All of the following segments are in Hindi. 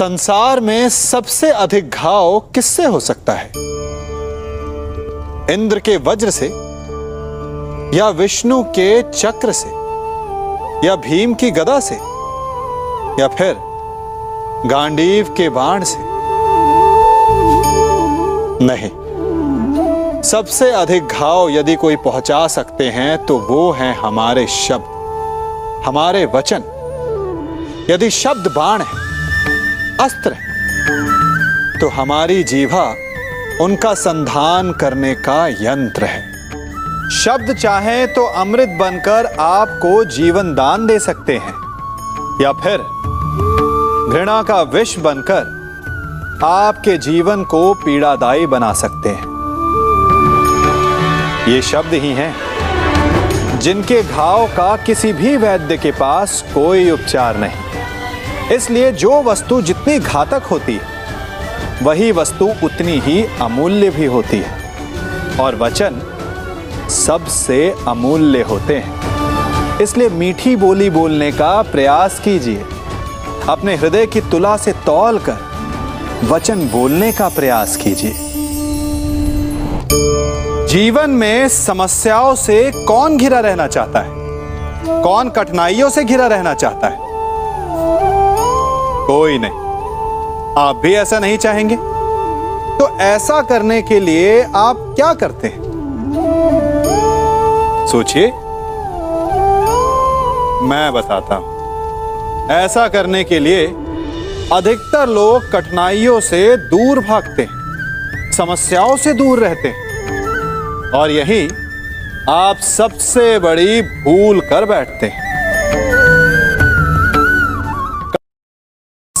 संसार में सबसे अधिक घाव किससे हो सकता है? इंद्र के वज्र से या विष्णु के चक्र से या भीम की गदा से या फिर गांडीव के बाण से? नहीं। सबसे अधिक घाव यदि कोई पहुँचा सकते हैं तो वो हैं हमारे शब्द, हमारे वचन। यदि शब्द बाण है अस्त्र है। तो हमारी जीवा उनका संधान करने का यंत्र है। शब्द चाहे तो अमृत बनकर आपको जीवन दान दे सकते हैं। या फिर घृणा का विष बनकर आपके जीवन को पीड़ादायी बना सकते हैं। ये शब्द ही हैं, जिनके घाव का किसी भी वैद्य के पास कोई उपचार नहीं। इसलिए जो वस्तु जितनी घातक होती है वही वस्तु उतनी ही अमूल्य भी होती है। और वचन सबसे अमूल्य होते हैं। इसलिए मीठी बोली बोलने का प्रयास कीजिए। अपने हृदय की तुला से तौल कर वचन बोलने का प्रयास कीजिए। जीवन में समस्याओं से कौन घिरा रहना चाहता है? कौन कठिनाइयों से घिरा रहना चाहता है? कोई नहीं। आप भी ऐसा नहीं चाहेंगे? तो ऐसा करने के लिए आप क्या करते हैं? सोचिए। मैं बताता हूँ। ऐसा करने के लिए अधिकतर लोग कठिनाइयों से दूर भागते हैं, समस्याओं से दूर रहते हैं। और यही आप सबसे बड़ी भूल कर बैठते हैं।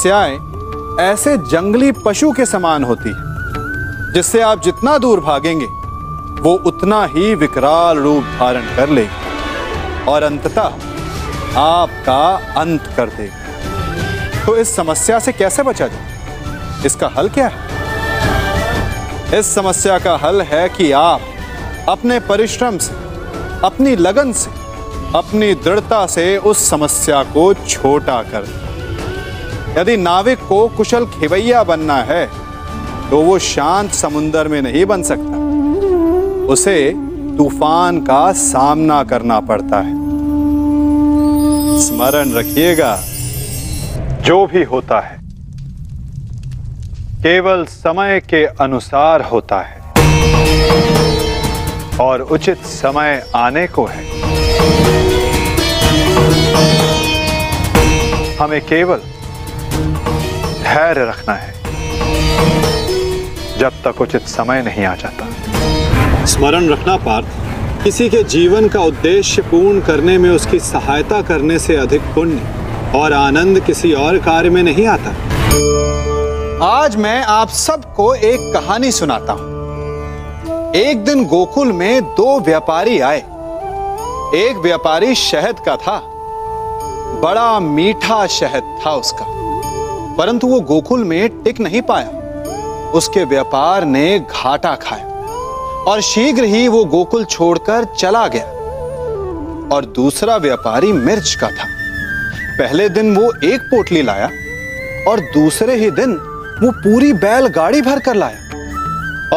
समस्याएँ ऐसे जंगली पशु के समान होती है, जिससे आप जितना दूर भागेंगे, वो उतना ही विकराल रूप धारण कर लेगी और अंततः आपका अंत कर देगी। तो इस समस्या से कैसे बचा जाए? इसका हल क्या है? इस समस्या का हल है कि आप अपने परिश्रम से, अपनी लगन से, अपनी दृढ़ता से उस समस्या को छोटा कर दें। यदि नाविक को कुशल खेवैया बनना है तो वो शांत समुन्दर में नहीं बन सकता। उसे तूफ़ान का सामना करना पड़ता है। स्मरण रखिएगा, जो भी होता है, केवल समय के अनुसार होता है, और उचित समय आने को है। हमें केवल धैर्य रखना है। जब तक उचित समय नहीं आ जाता। स्मरण रखना पार्थ। किसी के जीवन का उद्देश्य पूर्ण करने में उसकी सहायता करने से अधिक पुण्य और आनंद किसी और कार्य में नहीं आता। आज मैं आप सबको एक कहानी सुनाता हूँ। एक दिन गोकुल में दो व्यापारी आए। एक व्यापारी शहद का था। बड़ा मीठा शहद था उसका। परंतु वो गोकुल में टिक नहीं पाया। उसके व्यापार ने घाटा खाया और शीघ्र ही वो गोकुल छोड़कर चला गया। और दूसरा व्यापारी मिर्च का था। पहले दिन वो एक पोटली लाया और दूसरे ही दिन वो पूरी बैलगाड़ी भर कर लाया।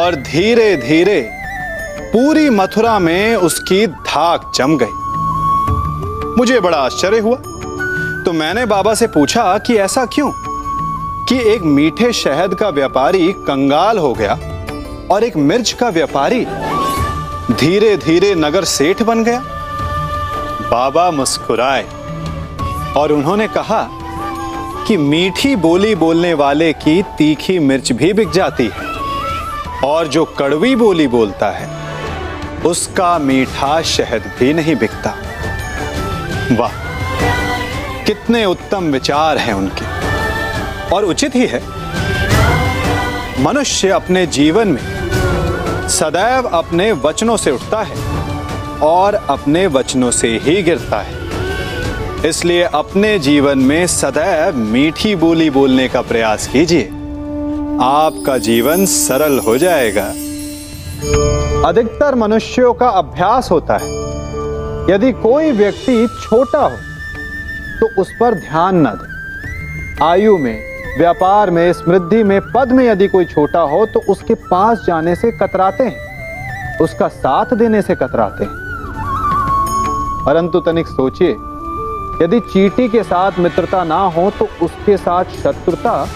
और धीरे धीरे पूरी मथुरा में उसकी धाक जम गई। मुझे बड़ा आश्चर्य हुआ। तो मैंने बाबा से पूछा कि ऐसा क्यों? कि एक मीठे शहद का व्यापारी कंगाल हो गया और एक मिर्च का व्यापारी धीरे धीरे नगर सेठ बन गया। बाबा मुस्कुराए और उन्होंने कहा कि मीठी बोली बोलने वाले की तीखी मिर्च भी बिक जाती है और जो कड़वी बोली बोलता है, उसका मीठा शहद भी नहीं बिकता। वाह, कितने उत्तम विचार हैं उनके। और उचित ही है। मनुष्य अपने जीवन में सदैव अपने वचनों से उठता है और अपने वचनों से ही गिरता है। इसलिए अपने जीवन में सदैव मीठी बोली बोलने का प्रयास कीजिए। आपका जीवन सरल हो जाएगा। अधिकतर मनुष्यों का अभ्यास होता है। यदि कोई व्यक्ति छोटा हो तो उस पर ध्यान न दे। आयु में व्यापार में, समृद्धि में, पद में यदि कोई छोटा हो तो उसके पास जाने से कतराते हैं। उसका साथ देने से कतराते हैं। परंतु तनिक सोचिए, यदि चीटी के साथ मित्रता ना हो तो उसके साथ शत्रुता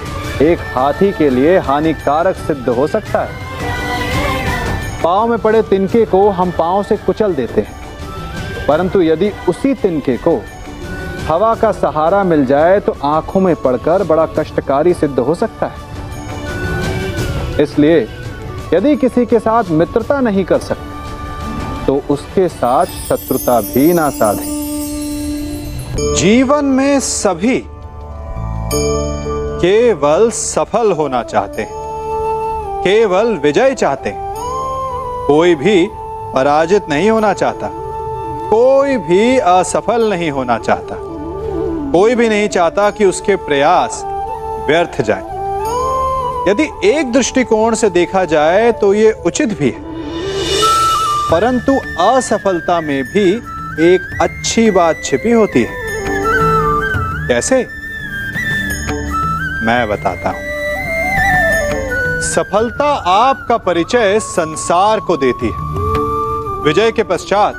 एक हाथी के लिए हानिकारक सिद्ध हो सकता है। पाँव में पड़े तिनके को हम पाँव से कुचल देते हैं। परंतु यदि उसी तिनके को हवा का सहारा मिल जाए तो आँखों में पड़कर बड़ा कष्टकारी सिद्ध हो सकता है। इसलिए, यदि किसी के साथ मित्रता नहीं कर सकते तो उसके साथ शत्रुता भी ना साधे। जीवन में सभी केवल सफल होना चाहते हैं, केवल विजय चाहते हैं। कोई भी पराजित नहीं होना चाहता, कोई भी असफल नहीं होना चाहता। कोई भी नहीं चाहता कि उसके प्रयास व्यर्थ जाए। यदि एक दृष्टिकोण से देखा जाए तो यह उचित भी है। परंतु असफलता में भी एक अच्छी बात छिपी होती है। कैसे? मैं बताता हूँ। सफलता आपका परिचय संसार को देती है। विजय के पश्चात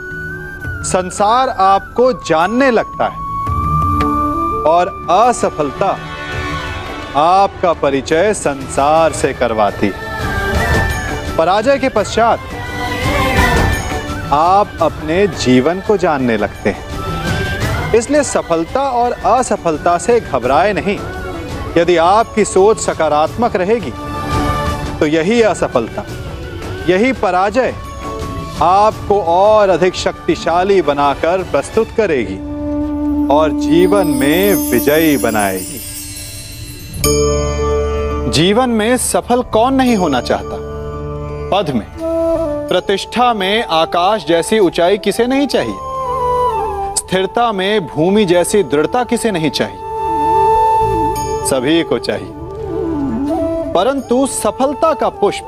संसार आपको जानने लगता है। और असफलता आपका परिचय संसार से करवाती। पराजय के पश्चात आप अपने जीवन को जानने लगते हैं। इसलिए सफलता और असफलता से घबराए नहीं। यदि आपकी सोच सकारात्मक रहेगी तो यही असफलता, यही पराजय आपको और अधिक शक्तिशाली बनाकर प्रस्तुत करेगी। और जीवन में विजयी बनाएगी। जीवन में सफल कौन नहीं होना चाहता? पद में। प्रतिष्ठा में आकाश जैसी ऊंचाई किसे नहीं चाहिए? स्थिरता में भूमि जैसी दृढ़ता किसे नहीं चाहिए? सभी को चाहिए। परंतु सफलता का पुष्प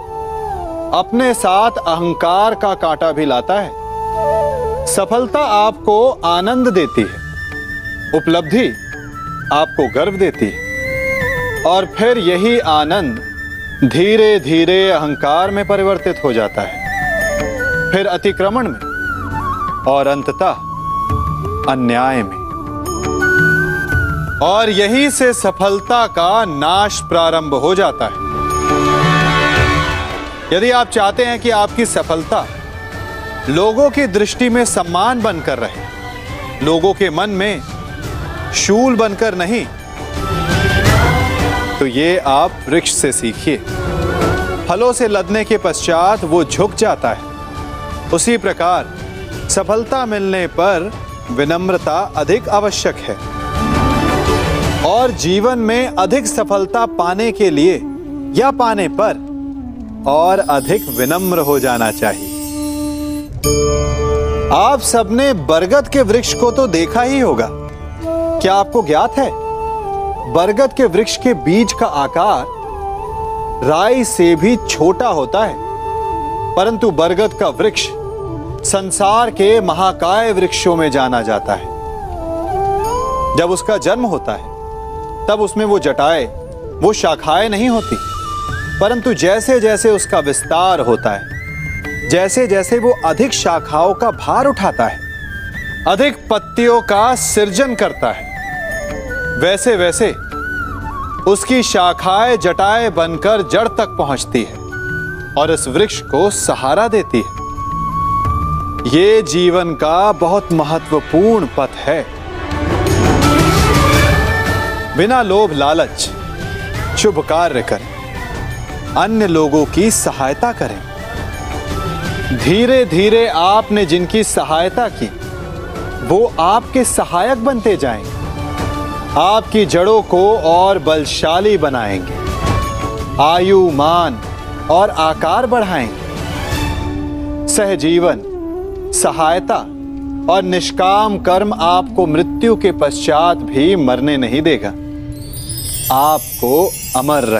अपने साथ अहंकार का कांटा भी लाता है। सफलता आपको आनंद देती है। उपलब्धि आपको गर्व देती है। और फिर यही आनंद धीरे धीरे अहंकार में परिवर्तित हो जाता है। फिर अतिक्रमण में और अंततः अन्याय में। और यही से सफलता का नाश प्रारंभ हो जाता है। यदि आप चाहते हैं कि आपकी सफलता लोगों की दृष्टि में सम्मान बनकर रहे, लोगों के मन में शूल बनकर नहीं। तो ये आप वृक्ष से सीखिए। फलों से लदने के पश्चात वो झुक जाता है। उसी प्रकार, सफलता मिलने पर विनम्रता अधिक आवश्यक है। और जीवन में अधिक सफलता पाने के लिए या पाने पर और अधिक विनम्र हो जाना चाहिए। आप सबने बरगद के वृक्ष को तो देखा ही होगा। क्या आपको ज्ञात है? बरगद के वृक्ष के बीज का आकार राई से भी छोटा होता है, परंतु बरगद का वृक्ष संसार के महाकाय वृक्षों में जाना जाता है। जब उसका जन्म होता है, तब उसमें वो जटाए, वो शाखाएँ नहीं होती, परंतु जैसे जैसे उसका विस्तार होता है जैसे जैसे वो अधिक शाखाओं का भार उठाता है, अधिक पत्तियों का सृजन करता है। वैसे वैसे उसकी शाखाएँ जटाए बनकर जड़ तक पहुँचती है और इस वृक्ष को सहारा देती है। ये जीवन का बहुत महत्वपूर्ण पथ है। बिना लोभ लालच, शुभ कार्य करें। अन्य लोगों की सहायता करें। धीरे धीरे आपने जिनकी सहायता की, वो आपके सहायक बनते जाएँगे। आपकी जड़ों को और बलशाली बनाएँगे। आयु, मान और आकार बढ़ाएँगे। सहजीवन, सहायता और निष्काम कर्म आपको मृत्यु के पश्चात भी मरने नहीं देगा। आपको अमर रख